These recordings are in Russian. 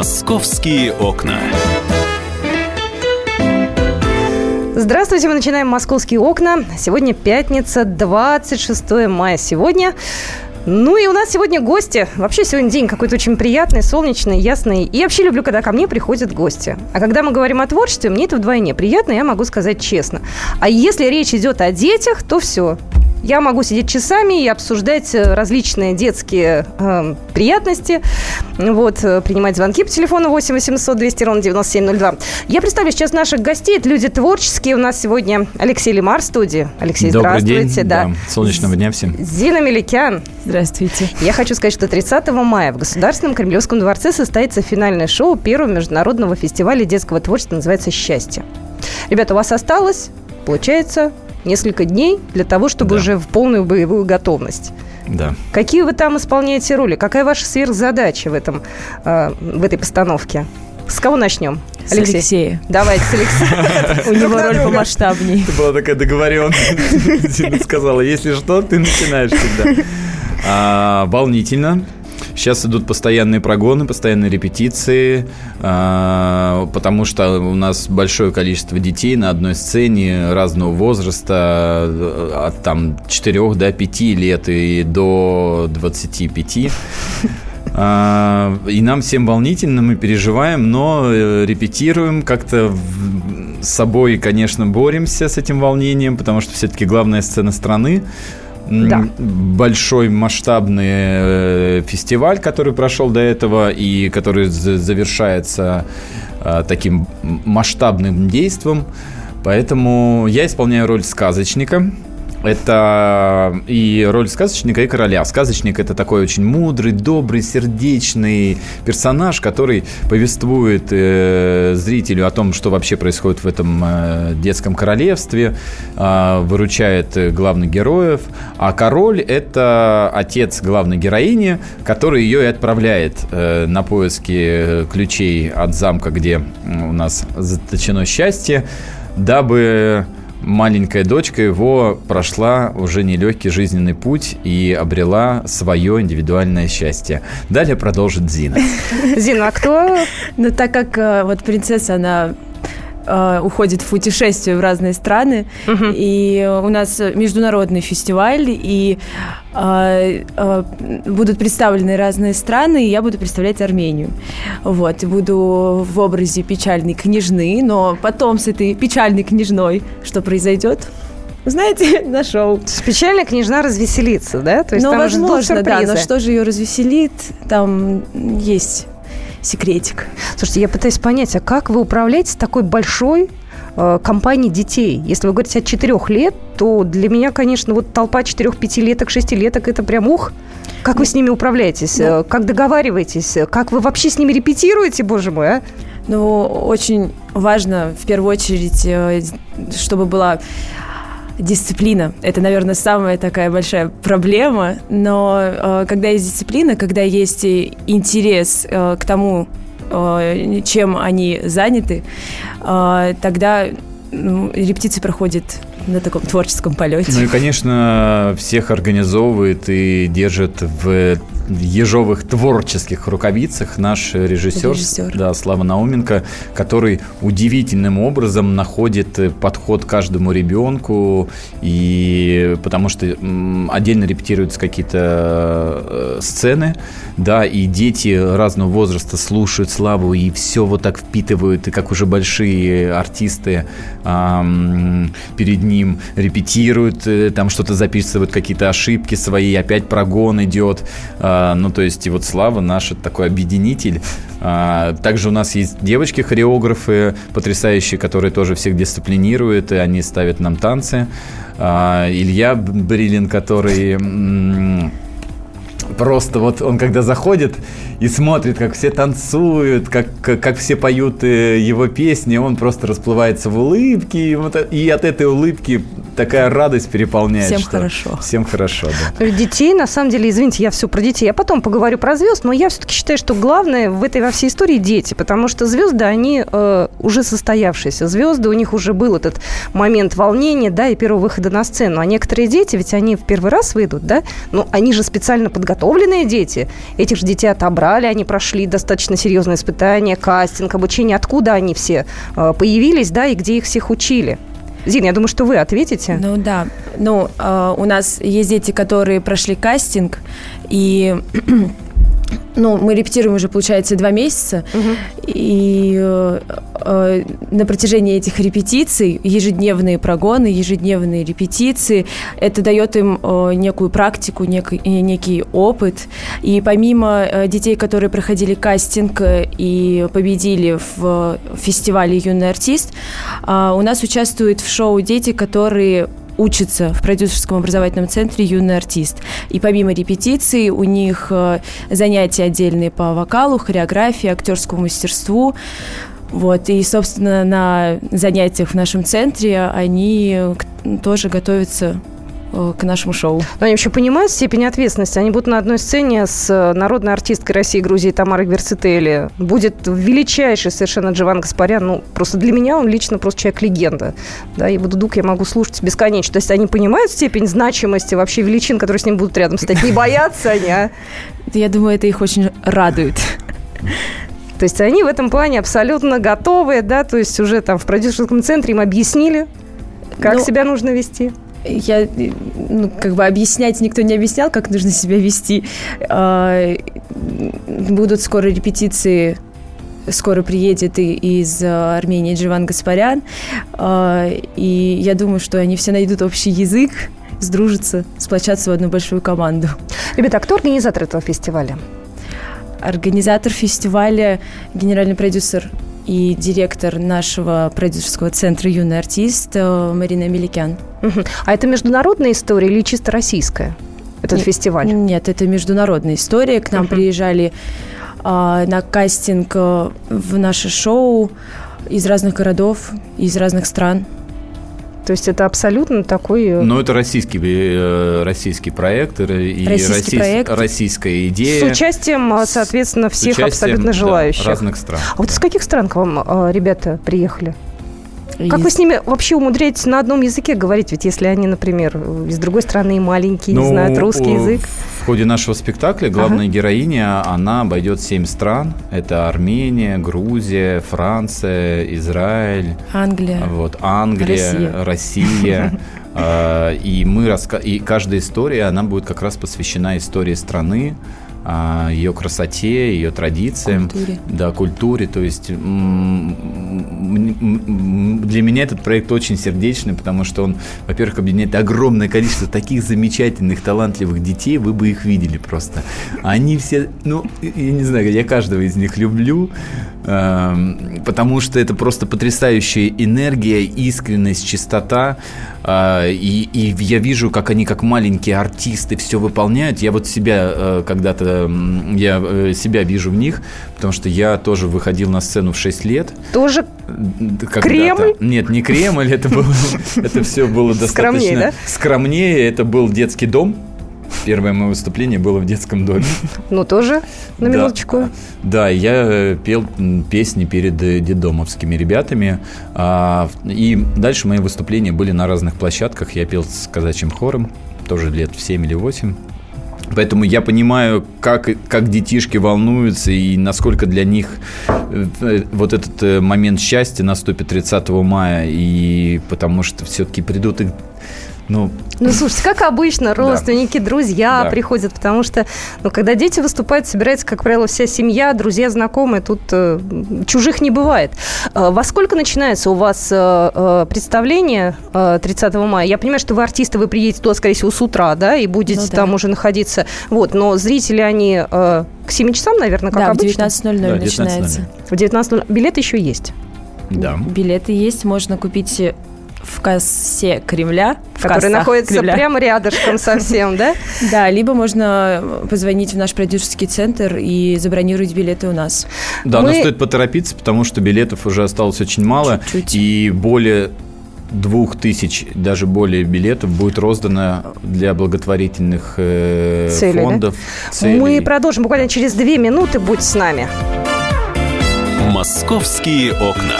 Московские окна. Здравствуйте, мы начинаем «Московские окна». Сегодня пятница, 26 мая. Сегодня ну и у нас сегодня гости. Вообще сегодня день какой-то очень приятный, солнечный, ясный. И вообще люблю, когда ко мне приходят гости. А когда мы говорим о творчестве, мне это вдвойне приятно, я могу сказать честно. А если речь идет о детях, то все. Я могу сидеть часами и обсуждать э, различные детские э, приятности. Вот, э, принимать звонки по телефону 8 800 200 ровно 9702. Я представлю сейчас наших гостей. Это люди творческие. У нас сегодня Алексей Лимар в студии. Алексей, Добрый здравствуйте. День, да. да. Солнечного дня всем. Зина Меликян. Здравствуйте. Я хочу сказать, что 30 мая в Государственном Кремлевском дворце состоится финальное шоу первого международного фестиваля детского творчества, называется «Счастье». Ребята, у вас осталось, получается, несколько дней для того, чтобы да. уже в полную боевую готовность. Да. Какие вы там исполняете роли? Какая ваша сверхзадача в, этом, э, в этой постановке? С кого начнем? С Алексей. Алексея. Давайте, с Алексея. У него роль помасштабней. Это была такая договоренность. Сказала, если что, ты начинаешь всегда. А, волнительно. Сейчас идут постоянные прогоны, постоянные репетиции, а, потому что у нас большое количество детей на одной сцене разного возраста, от там 4 до 5 лет и до 25. А, и нам всем волнительно, мы переживаем, но э, репетируем, как-то с собой, конечно, боремся с этим волнением, потому что все-таки главная сцена страны да. большой масштабный э, фестиваль, который прошел до этого и который завершается э, таким масштабным действием. Поэтому я исполняю роль сказочника. Это и роль сказочника, и короля. Сказочник – это такой очень мудрый, добрый, сердечный персонаж, который повествует э, зрителю о том, что вообще происходит в этом э, детском королевстве, э, выручает главных героев. А король – это отец главной героини, который ее и отправляет э, на поиски ключей от замка, где у нас заточено счастье, дабы маленькая дочка его прошла уже нелегкий жизненный путь и обрела свое индивидуальное счастье. Далее продолжит Зина. Зина, а кто? Ну, так как э, вот принцесса, она э, уходит в путешествие в разные страны. Угу. И у нас международный фестиваль, и э, э, будут представлены разные страны, и я буду представлять Армению. Вот, и буду в образе печальной княжны, но потом с этой печальной княжной что произойдет? знаете, на шоу. Печальная княжна развеселится, да? То есть ну, возможно, да, но что же ее развеселит? Там есть секретик. Слушайте, я пытаюсь понять, а как вы управляете такой большой э, компанией детей? Если вы говорите от четырех лет, то для меня, конечно, вот толпа четырех, пятилеток, шестилеток, это прям ух. Как вы с ними управляетесь? Ну, как договариваетесь? Как вы вообще с ними репетируете, боже мой, а? Ну, очень важно, в первую очередь, э, чтобы была дисциплина. Это, наверное, самая такая большая проблема. Но э, когда есть дисциплина, когда есть интерес э, к тому, э, чем они заняты, э, тогда ну, репетиции проходят на таком творческом полете. Ну и, конечно, всех организовывает и держит в ежовых творческих рукавицах наш режиссер, режиссер. Да, Слава Науменко, который удивительным образом находит подход каждому ребенку, и потому что отдельно репетируются какие-то э, сцены, да, и дети разного возраста слушают Славу и все вот так впитывают, и как уже большие артисты эм, перед ним репетируют, э, там что-то записывают, какие-то ошибки свои, опять прогон идет, э, а, ну, то есть, и вот Слава наш такой объединитель. А, также у нас есть девочки-хореографы потрясающие, которые тоже всех дисциплинируют, и они ставят нам танцы. А, Илья Брилин, который просто вот он когда заходит и смотрит, как все танцуют, как, как, как все поют э, его песни, он просто расплывается в улыбке, и, вот, и от этой улыбки такая радость переполняет. Всем хорошо. Всем хорошо, да. Детей, на самом деле, извините, я все про детей, я потом поговорю про звезд, но я все-таки считаю, что главное в этой во всей истории дети, потому что звезды, они э, уже состоявшиеся. Звезды, у них уже был этот момент волнения, да, и первого выхода на сцену. А некоторые дети, ведь они в первый раз выйдут, да, ну, они же специально подготовлены подготовленные дети. Этих же детей отобрали, они прошли достаточно серьезные испытания, кастинг, обучение. Откуда они все э, появились, да, и где их всех учили? Зин, я думаю, что вы ответите. Ну да. Ну, э, у нас есть дети, которые прошли кастинг, и ну, мы репетируем уже, получается, два месяца, угу. и э, э, на протяжении этих репетиций, ежедневные прогоны, ежедневные репетиции, это дает им э, некую практику, некий, некий опыт, и помимо э, детей, которые проходили кастинг э, и победили в фестивале «Юный артист», э, у нас участвуют в шоу дети, которые учится в продюсерском образовательном центре «Юный артист». И помимо репетиций у них э, занятия отдельные по вокалу, хореографии, актерскому мастерству. Вот, и, собственно, на занятиях в нашем центре они тоже готовятся к нашему шоу. Но они вообще понимают степень ответственности. Они будут на одной сцене с э, народной артисткой России и Грузии Тамарой Гверцители. Будет величайший совершенно Джован Гаспарян. Ну, просто для меня он лично просто человек-легенда. Да, и Дудук я могу слушать бесконечно. То есть они понимают степень значимости вообще величин, которые с ним будут рядом стоять. Не боятся они, а? Я думаю, это их очень радует. То есть они в этом плане абсолютно готовы, да, то есть уже там в продюсерском центре им объяснили, как ну, себя нужно вести я, ну, как бы объяснять никто не объяснял, как нужно себя вести. А, будут скоро репетиции скоро приедет и из Армении Дживан Гаспарян. А, и я думаю, что они все найдут общий язык, сдружатся, сплочатся в одну большую команду. Ребята, а кто организатор этого фестиваля? Организатор фестиваля, генеральный продюсер и директор нашего продюсерского центра «Юный артист» э, Марина Меликян. Угу. А это международная история или чисто российская, этот нет, фестиваль? Нет, это международная история. К нам угу. приезжали а, на кастинг э, в наше шоу из разных городов, из разных стран. То есть это абсолютно такой... Э, ну, это российский, э, российский проект и российский российс... проект. российская идея. С участием, э, соответственно, всех участием, абсолютно желающих. Да, разных стран. А вот из каких стран к вам ребята приехали? Как вы с ними вообще умудряетесь на одном языке говорить? Ведь если они, например, из другой страны маленькие, ну, не знают русский язык. В ходе нашего спектакля главная ага. героиня, она обойдет семь стран. Это Армения, Грузия, Франция, Израиль. Англия. Вот, Англия, Россия. Россия. А, и мы и каждая история, она будет как раз посвящена истории страны, ее красоте, ее традициям, культуре. да, культуре. То есть для меня этот проект очень сердечный, потому что он, во-первых, объединяет огромное количество таких замечательных, талантливых детей, вы бы их видели просто. Они все, ну, я не знаю, я каждого из них люблю, эм, потому что это просто потрясающая энергия, искренность, чистота. А, и, и я вижу, как они, как маленькие артисты, все выполняют. Я вот себя э, когда-то, я э, себя вижу в них, потому что я тоже выходил на сцену в 6 лет. Тоже Кремль? Нет, не Кремль, это, было, это все было достаточно скромнее, да? скромнее. Это был детский дом, Первое мое выступление было в детском доме. Ну, тоже на минуточку. Да, я э, пел песни перед э, дедомовскими ребятами. А, и дальше мои выступления были на разных площадках. Я пел с казачьим хором, тоже лет в 7 или 8. Поэтому я понимаю, как, как детишки волнуются и насколько для них э, вот этот момент счастья наступит 30 мая. И потому что все-таки придут и ну, ну, слушайте, как обычно, родственники, да. друзья да. приходят, потому что, ну, когда дети выступают, собирается, как правило, вся семья, друзья, знакомые, тут э, чужих не бывает. Э, во сколько начинается у вас э, э представление э, 30 мая? Я понимаю, что вы артисты, вы приедете туда, скорее всего, с утра, да, и будете ну, да. там уже находиться. Вот, но зрители, они э, к 7 часам, наверное, как да, обычно? в 19.00 да, начинается. В 19.00. Билеты еще есть? Да. Билеты есть, можно купить в кассе Кремля. В который находится Кремля. прямо рядышком совсем, да? Да, либо можно позвонить в наш продюсерский центр и забронировать билеты у нас. Да, но стоит поторопиться, потому что билетов уже осталось очень мало. Чуть-чуть. И более двух тысяч, даже более билетов будет роздано для благотворительных э, фондов. Да? Целей. Мы продолжим буквально через две минуты. Будь с нами. Московские окна.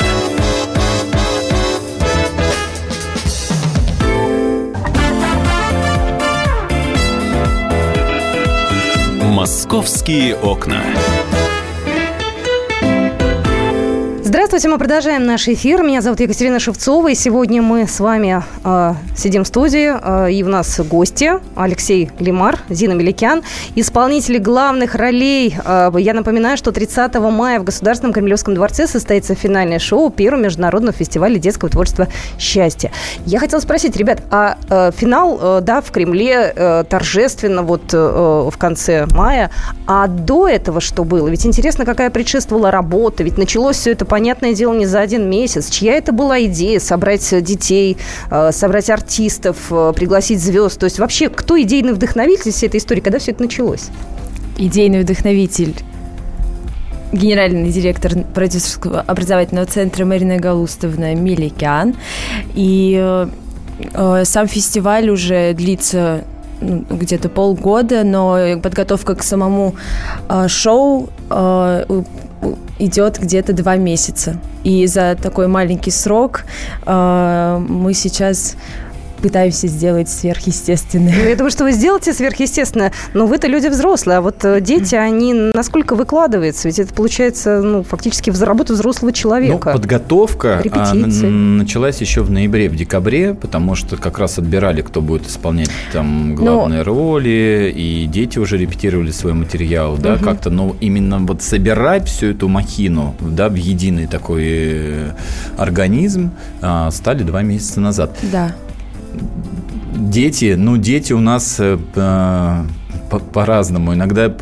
Московские окна. Здравствуйте, мы продолжаем наш эфир. Меня зовут Екатерина Шевцова, и сегодня мы с вами э, сидим в студии, э, и у нас гости Алексей Лимар, Зина Меликян, исполнители главных ролей. Э, я напоминаю, что 30 мая в Государственном Кремлевском дворце состоится финальное шоу первого международного фестиваля детского творчества «Счастье». Я хотела спросить, ребят, а э, финал, э, да, в Кремле э, торжественно вот э, в конце мая, а до этого что было? Ведь интересно, какая предшествовала работа, ведь началось все это, понятное дело, не за один месяц. Чья это была идея собрать детей, э, собрать артистов, э, пригласить звезд? То есть вообще, кто идейный вдохновитель всей этой истории? Когда все это началось? Идейный вдохновитель генеральный директор продюсерского образовательного центра Марина Галустовна Меликян. И э, э, сам фестиваль уже длится где-то полгода, но подготовка к самому э, шоу э, идет где-то два месяца. И за такой маленький срок э, мы сейчас пытаемся сделать сверхъестественное. Ну, я думаю, что вы сделаете сверхъестественное, но вы-то люди взрослые, а вот э, дети, они насколько выкладываются? Ведь это получается, ну, фактически работа взрослого человека. Ну, подготовка а, Репетиции. началась еще в ноябре, в декабре, потому что как раз отбирали, кто будет исполнять там главные роли, и дети уже репетировали свой материал, да, Мгм. как-то, но именно вот собирать всю эту махину, да, в единый такой э, организм а, стали два месяца назад. Да. Дети, ну, дети у нас э, э, по- по-разному. Иногда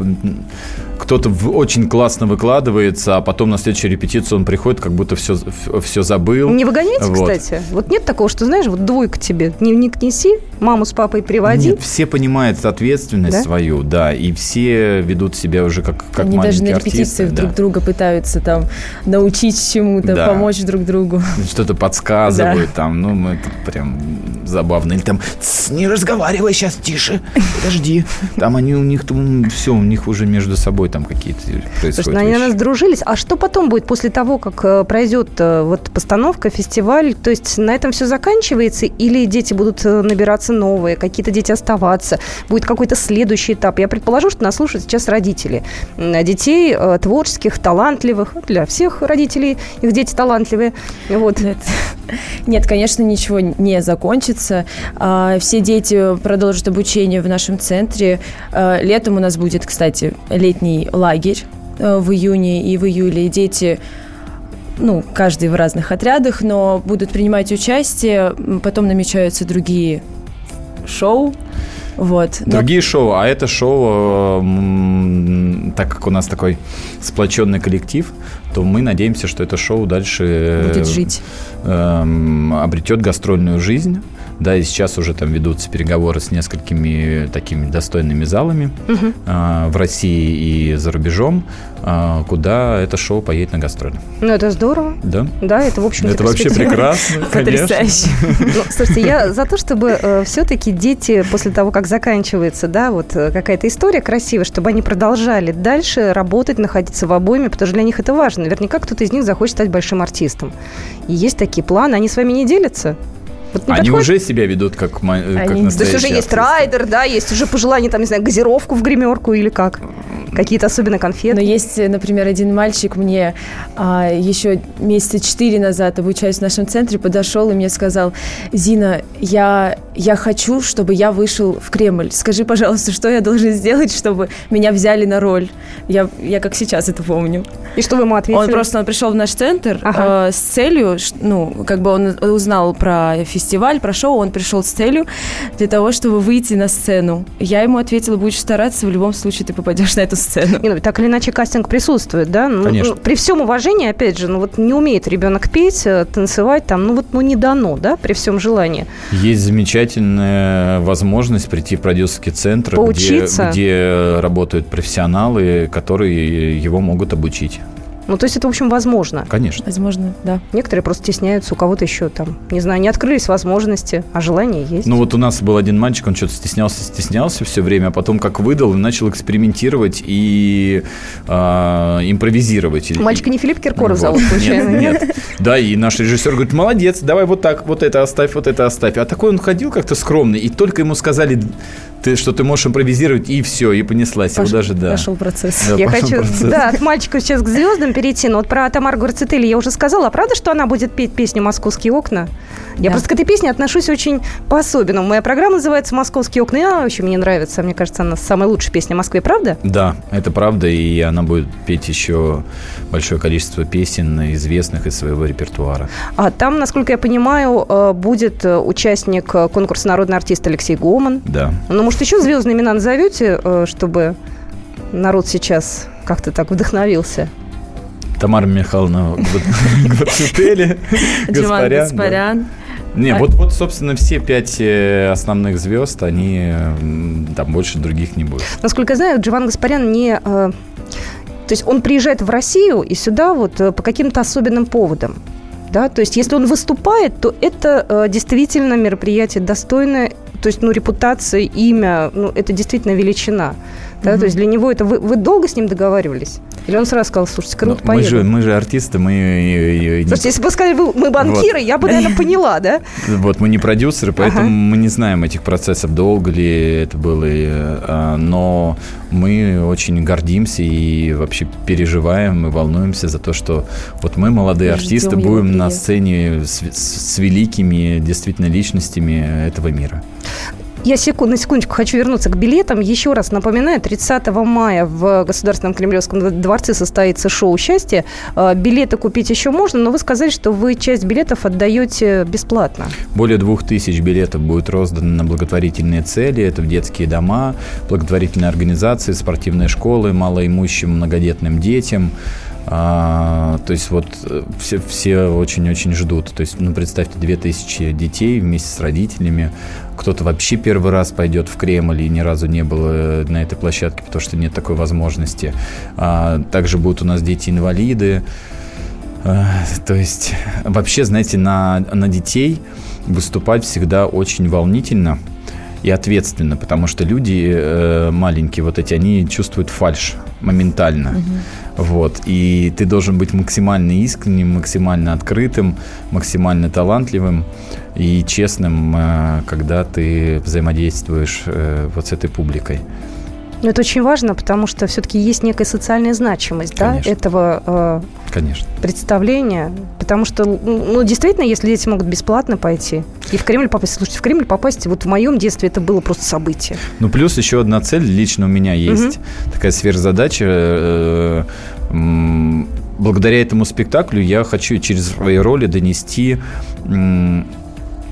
кто-то очень классно выкладывается, а потом на следующую репетицию он приходит, как будто все, все забыл. Не выгоняете, Вот. кстати? Вот нет такого, что, знаешь, вот двойка тебе, дневник неси, маму с папой приводи. Нет, все понимают ответственность Да? свою, да, и все ведут себя уже как, как Они даже на артисты, репетициях да. друг друга пытаются там научить чему-то, Да. помочь друг другу. Что-то подсказывают там, ну, мы это прям забавно. Или там, «Тс, не разговаривай сейчас, тише, подожди. Там они у них, там, все, у них уже между собой там какие-то происходят Слушай, ну они на нас дружились. А что потом будет после того, как э, пройдет э, вот постановка, фестиваль? То есть на этом все заканчивается? Или дети будут э, набираться новые, какие-то дети оставаться? Будет какой-то следующий этап? Я предположу, что нас слушают сейчас родители. Детей творческих, талантливых. Для всех родителей их дети талантливые. Вот. Нет. Нет, конечно, ничего не закончится. А, Все дети продолжат обучение в нашем центре. А, Летом у нас будет, кстати, летний лагерь э, в июне и в июле. Дети ну, каждый в разных отрядах, но будут принимать участие. Потом намечаются другие шоу. Вот. Но- Другие шоу, а это шоу, э, так как у нас такой сплоченный коллектив, то мы надеемся, что это шоу дальше э, будет жить. эм, обретет гастрольную жизнь. Да, и сейчас уже там ведутся переговоры с несколькими такими достойными залами э, в России и за рубежом, э, куда это шоу поедет на гастроли. Ну, это здорово. Да? Да, это, в общем-то, Это вообще прекрасно. Потрясающе. Ну, слушайте, я за то, чтобы все-таки дети после того, как заканчивается, да, вот э, какая-то история красивая, чтобы они продолжали дальше работать, находиться в обойме, потому что для них это важно. Наверняка кто-то из них захочет стать большим артистом. И есть такие планы, они с вами не делятся? Вот Они подходит? уже себя ведут как, э, как Они- То есть настоящие уже есть артисты. райдер, да, есть уже пожелание, там, не знаю, газировку в гримерку или как? Какие-то особенно Но конфеты? есть, например, один мальчик мне а, еще месяца четыре назад, обучаясь в нашем центре, подошел и мне сказал, Зина, я, я хочу, чтобы я вышел в Кремль. Скажи, пожалуйста, что я должен сделать, чтобы меня взяли на роль? Я, я как сейчас это помню. И что вы ему ответили? Он просто он пришел в наш центр Ага. э, с целью, ну, как бы он узнал про фестиваль, про шоу, он пришел с целью для того, чтобы выйти на сцену. Я ему ответила, будешь стараться, в любом случае ты попадешь на эту сцену. Не, ну, так или иначе кастинг присутствует, да? Ну, Конечно. ну, при всем уважении, опять же, ну вот не умеет ребенок петь, э, танцевать, там, ну вот ну не дано, да, при всем желании. Есть замечательная возможность прийти в продюсерский центр, где, где работают профессионалы, которые его могут обучить. Ну, то есть это, в общем, возможно. Конечно. Возможно, да. Некоторые просто стесняются, у кого-то еще там, не знаю, не открылись возможности, а желание есть. Ну вот у нас был один мальчик, он что-то стеснялся, стеснялся все время, а потом как выдал, начал экспериментировать и а, импровизировать. Мальчика не Филипп Киркоров Вот. зовут, случайно? Нет, нет. Да, и наш режиссер говорит, молодец, давай вот так, вот это оставь, вот это оставь. А такой он ходил как-то скромный, и только ему сказали ты, что ты можешь импровизировать, и все, и понеслась. Пош... И даже, да. Пошел процесс. Да, я хочу процесс. Да, от мальчика сейчас к звездам перейти. Но вот про Тамару Гурцетели я уже сказала. А правда, что она будет петь песню «Московские окна»? Я да. просто к этой песне отношусь очень по-особенному. Моя программа называется «Московские окна». И она вообще мне нравится. Мне кажется, она самая лучшая песня в Москве, правда? Да, это правда. И она будет петь еще большое количество песен, известных из своего репертуара. А там, насколько я понимаю, э, будет э, участник конкурса «Народный артист» Алексей Гоман. Да. Ну, может, еще звездные имена назовете, э, чтобы народ сейчас как-то так вдохновился? Тамара Михайловна Гварцетели, Гаспарян. Не, вот, вот, собственно, все пять э, основных звезд, они там больше других не будет. Насколько я знаю, Джован Гаспарян не... Э, то есть он приезжает в Россию и сюда вот по каким-то особенным поводам. Да? То есть если он выступает, то это действительно мероприятие достойное то есть, ну, репутация, имя, ну, это действительно величина. Да? Mm-hmm. То есть для него это... Вы, вы долго с ним договаривались? Или он сразу сказал, слушайте, круто, ну, мы же, мы же артисты, мы... Слушайте, если бы сказали, мы банкиры, вот. я бы, наверное, поняла, да? Вот, мы не продюсеры, поэтому ага. мы не знаем этих процессов, долго ли это было, а, но мы очень гордимся и вообще переживаем и волнуемся за то, что вот мы, молодые артисты, будем на сцене с, с великими действительно личностями этого мира. Я секунд, на секундочку хочу вернуться к билетам. Еще раз напоминаю, 30 мая в Государственном Кремлевском дворце состоится шоу «Счастье». А, билеты купить еще можно, но вы сказали, что вы часть билетов отдаете бесплатно. Более двух тысяч билетов будет роздано на благотворительные цели. Это в детские дома, благотворительные организации, спортивные школы, малоимущим многодетным детям. А, то есть вот э, все, все очень-очень ждут. То есть, ну, представьте, 2000 детей вместе с родителями. Кто-то вообще первый раз пойдет в Кремль и ни разу не был э, на этой площадке, потому что нет такой возможности. А, также будут у нас дети-инвалиды. А, то есть вообще, знаете, на, на детей выступать всегда очень волнительно и ответственно, потому что люди э, маленькие, вот эти, они чувствуют фальш моментально. Угу. Вот. И ты должен быть максимально искренним, максимально открытым, максимально талантливым и честным, э, когда ты взаимодействуешь э, вот с этой публикой. Это очень важно, потому что все-таки есть некая социальная значимость да, этого э, Конечно. представления. Потому что, ну, действительно, если дети могут бесплатно пойти и в Кремль попасть, слушайте, в Кремль попасть, вот в моем детстве это было просто событие. Ну, плюс еще одна цель лично у меня есть, угу. такая сверхзадача. Э, благодаря этому спектаклю я хочу через свои роли донести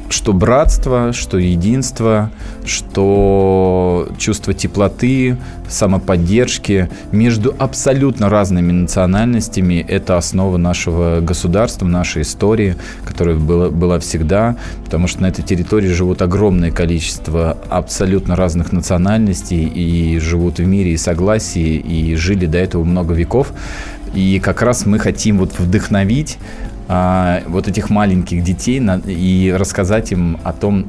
что братство, что единство, что чувство теплоты, самоподдержки между абсолютно разными национальностями – это основа нашего государства, нашей истории, которая была, была всегда, потому что на этой территории живут огромное количество абсолютно разных национальностей и живут в мире и согласии, и жили до этого много веков. И как раз мы хотим вот вдохновить вот этих маленьких детей и рассказать им о том,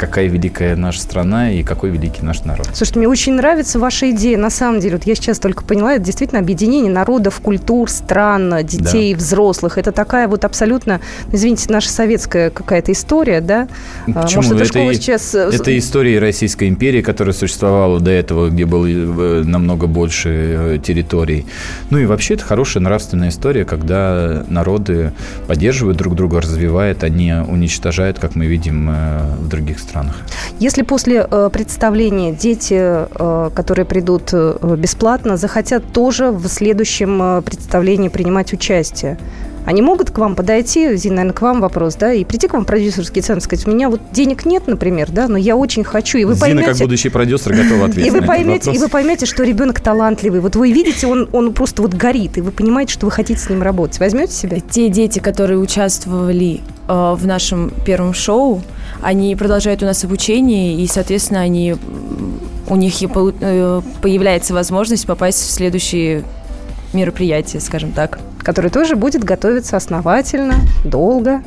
какая великая наша страна и какой великий наш народ. Слушайте, мне очень нравится ваша идея. На самом деле, вот я сейчас только поняла, это действительно объединение народов, культур, стран, детей, да. взрослых. Это такая вот абсолютно, извините, наша советская какая-то история, да? А, почему? Может, это, это, сейчас... Э, это история Российской империи, которая существовала до этого, где было э, намного больше э, территорий. Ну и вообще это хорошая нравственная история, когда народы поддерживают друг друга, развивают, а не уничтожают, как мы видим в других странах странах. Если после э, представления дети, э, которые придут э, бесплатно, захотят тоже в следующем представлении принимать участие, они могут к вам подойти, Зин, наверное, к вам вопрос, да, и прийти к вам в продюсерский центр, сказать, у меня вот денег нет, например, да, но я очень хочу, и вы Зина, поймете... как будущий продюсер, готова ответить и вы поймете, И вы поймете, что ребенок талантливый. Вот вы видите, он, он просто вот горит, и вы понимаете, что вы хотите с ним работать. Возьмете себе? Те дети, которые участвовали э, в нашем первом шоу, они продолжают у нас обучение, и, соответственно, они, у них э, появляется возможность попасть в следующие мероприятия, скажем так. Который тоже будет готовиться основательно, долго,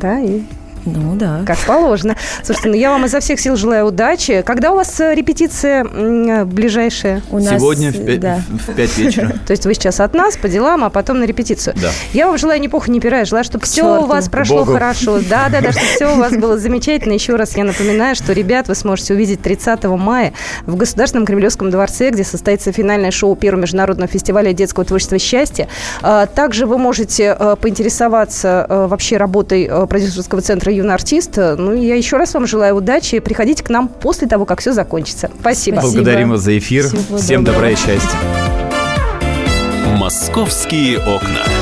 да, и Ну да. Как положено. Слушайте, ну я вам изо всех сил желаю удачи. Когда у вас э, репетиция м, ближайшая? У нас, Сегодня в пять, да. в пять вечера. То есть вы сейчас от нас по делам, а потом на репетицию. Да. Я вам желаю ни пуха, ни пера. Желаю, чтобы все у вас прошло Богу. хорошо. Да, да, да, чтобы все у вас было замечательно. Еще раз я напоминаю, что ребят вы сможете увидеть 30 мая в Государственном Кремлевском дворце, где состоится финальное шоу первого международного фестиваля детского творчества «Счастье». А, Также вы можете э, поинтересоваться э, вообще работой э, продюсерского центра «Юный артист». Ну, и я еще раз вам желаю удачи. Приходите к нам после того, как все закончится. Спасибо. Спасибо. Благодарим вас за эфир. Всего Всем доброго. добра и счастья. «Московские окна».